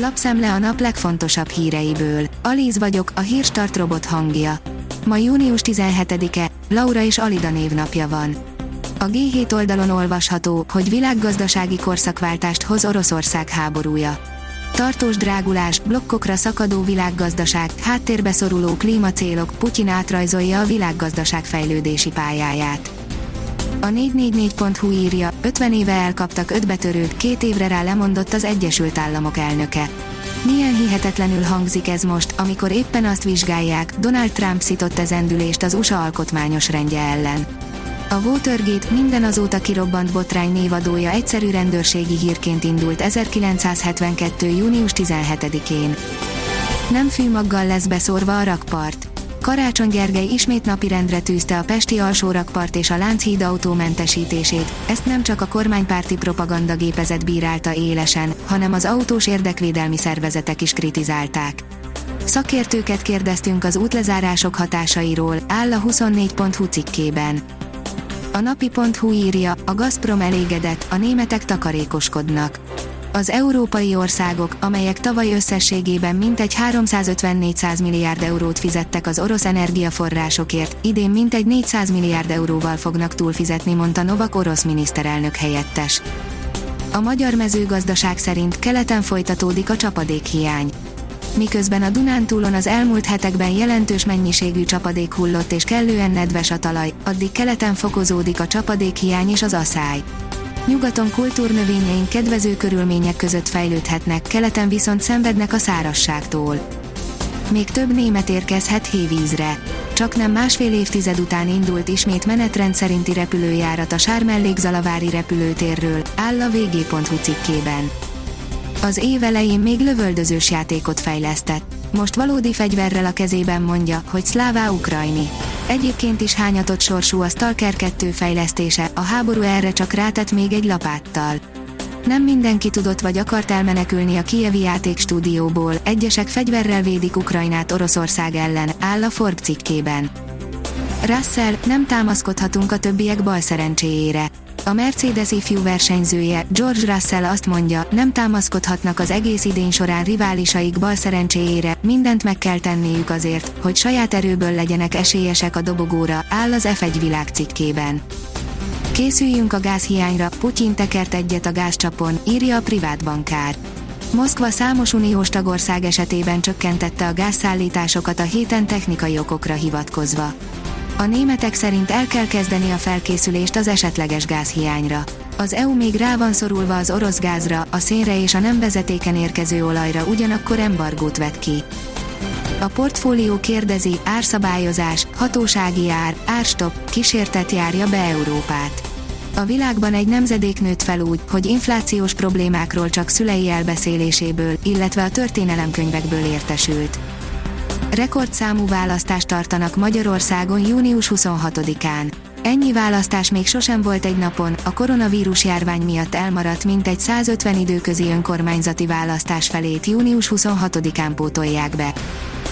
Lapszemle a nap legfontosabb híreiből. Alíz vagyok, a hírstart robot hangja. Ma június 17-e, Laura és Alida névnapja van. A G7 oldalon olvasható, hogy világgazdasági korszakváltást hoz Oroszország háborúja. Tartós drágulás, blokkokra szakadó világgazdaság, háttérbe szoruló klímacélok, Putyin átrajzolja a világgazdaság fejlődési pályáját. A 444.hu írja, 50 éve elkaptak öt betörőt, két évre rá lemondott az Egyesült Államok elnöke. Milyen hihetetlenül hangzik ez most, amikor éppen azt vizsgálják, Donald Trump szitott ezendülést az USA alkotmányos rendje ellen. A Watergate minden azóta kirobbant botrány névadója egyszerű rendőrségi hírként indult 1972. június 17-én. Nem fűmaggal lesz beszórva a rakpart. Karácsony Gergely ismét napirendre tűzte a Pesti alsórakpart és a Lánchíd autómentesítését, ezt nem csak a kormánypárti propagandagépezet bírálta élesen, hanem az autós érdekvédelmi szervezetek is kritizálták. Szakértőket kérdeztünk az útlezárások hatásairól, áll a 24.hu cikkében. A napi.hu írja, a Gazprom elégedett, a németek takarékoskodnak. Az európai országok, amelyek tavaly összességében mintegy 350-400 milliárd eurót fizettek az orosz energiaforrásokért, idén mintegy 400 milliárd euróval fognak túlfizetni, mondta Novak orosz miniszterelnök helyettes. A magyar mezőgazdaság szerint keleten folytatódik a csapadékhiány miközben a Dunántúlon az elmúlt hetekben jelentős mennyiségű csapadék hullott és kellően nedves a talaj, addig keleten fokozódik a csapadékhiány és az aszály. Nyugaton kultúrnövényeink kedvező körülmények között fejlődhetnek, keleten viszont szenvednek a szárasságtól. Még több német érkezhet hévízre. Csak nem másfél évtized után indult ismét menetrend szerinti repülőjárat a Sármellék-Zalavári repülőtérről, áll a vg.hu cikkében. Az év elején még lövöldözős játékot fejlesztett. Most valódi fegyverrel a kezében mondja, hogy Szlává Ukrajni. Egyébként is hányatott sorsú a Stalker 2 fejlesztése, a háború erre csak rátett még egy lapáttal. Nem mindenki tudott vagy akart elmenekülni a Kievi játékstúdióból, egyesek fegyverrel védik Ukrajnát Oroszország ellen, áll a Forb cikkében. Russell, nem támaszkodhatunk a többiek bal szerencséjére a Mercedes ifjú versenyzője, George Russell azt mondja, nem támaszkodhatnak az egész idén során riválisaik bal szerencséjére, mindent meg kell tenniük azért, hogy saját erőből legyenek esélyesek a dobogóra, áll az F1 világ cikkében. Készüljünk a gázhiányra, Putyin tekert egyet a gázcsapon, írja a privát bankár. Moszkva számos uniós tagország esetében csökkentette a gázszállításokat a héten technikai okokra hivatkozva. A németek szerint el kell kezdeni a felkészülést az esetleges gázhiányra. Az EU még rá van szorulva az orosz gázra, a szénre és a nem vezetéken érkező olajra ugyanakkor embargót vet ki. A portfólió kérdezi, árszabályozás, hatósági ár, árstop, kísértet járja be Európát. A világban egy nemzedék nőtt fel úgy, hogy inflációs problémákról csak szülei elbeszéléséből, illetve a történelemkönyvekből értesült. Rekordszámú választást tartanak Magyarországon június 26-án. Ennyi választás még sosem volt egy napon, a koronavírus járvány miatt elmaradt mintegy 150 időközi önkormányzati választás felét június 26-án pótolják be.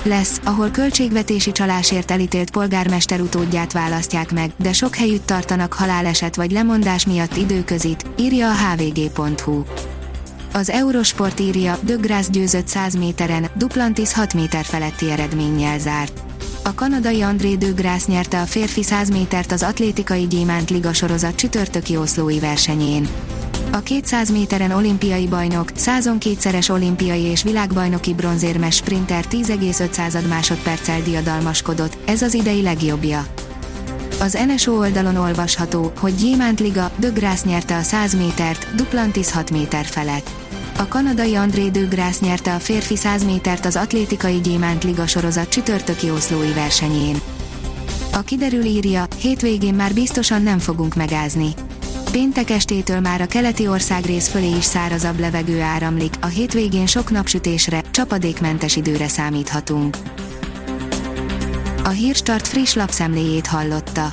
Lesz, ahol költségvetési csalásért elítélt polgármester utódját választják meg, de sok helyütt tartanak haláleset vagy lemondás miatt időközit, írja a hvg.hu. Az Eurosport írja, Döggrász győzött 100 méteren, Duplantis 6 méter feletti eredménnyel zárt. A kanadai André Döggrász nyerte a férfi 100 métert az Atlétikai Gyémánt Liga sorozat csütörtöki oszlói versenyén. A 200 méteren olimpiai bajnok, 102-szeres olimpiai és világbajnoki bronzérmes sprinter 10,5 másodperccel diadalmaskodott, ez az idei legjobbja. Az NSO oldalon olvasható, hogy Gyémánt Liga, Döggrász nyerte a 100 métert, Duplantis 6 méter felett. A kanadai André Döggrász nyerte a férfi 100 métert az Atlétikai Gyémánt Liga sorozat csütörtöki oszlói versenyén. A kiderül írja, hétvégén már biztosan nem fogunk megázni. Péntek estétől már a keleti országrész fölé is szárazabb levegő áramlik, a hétvégén sok napsütésre, csapadékmentes időre számíthatunk. A Hírstart friss lapszemléjét hallotta.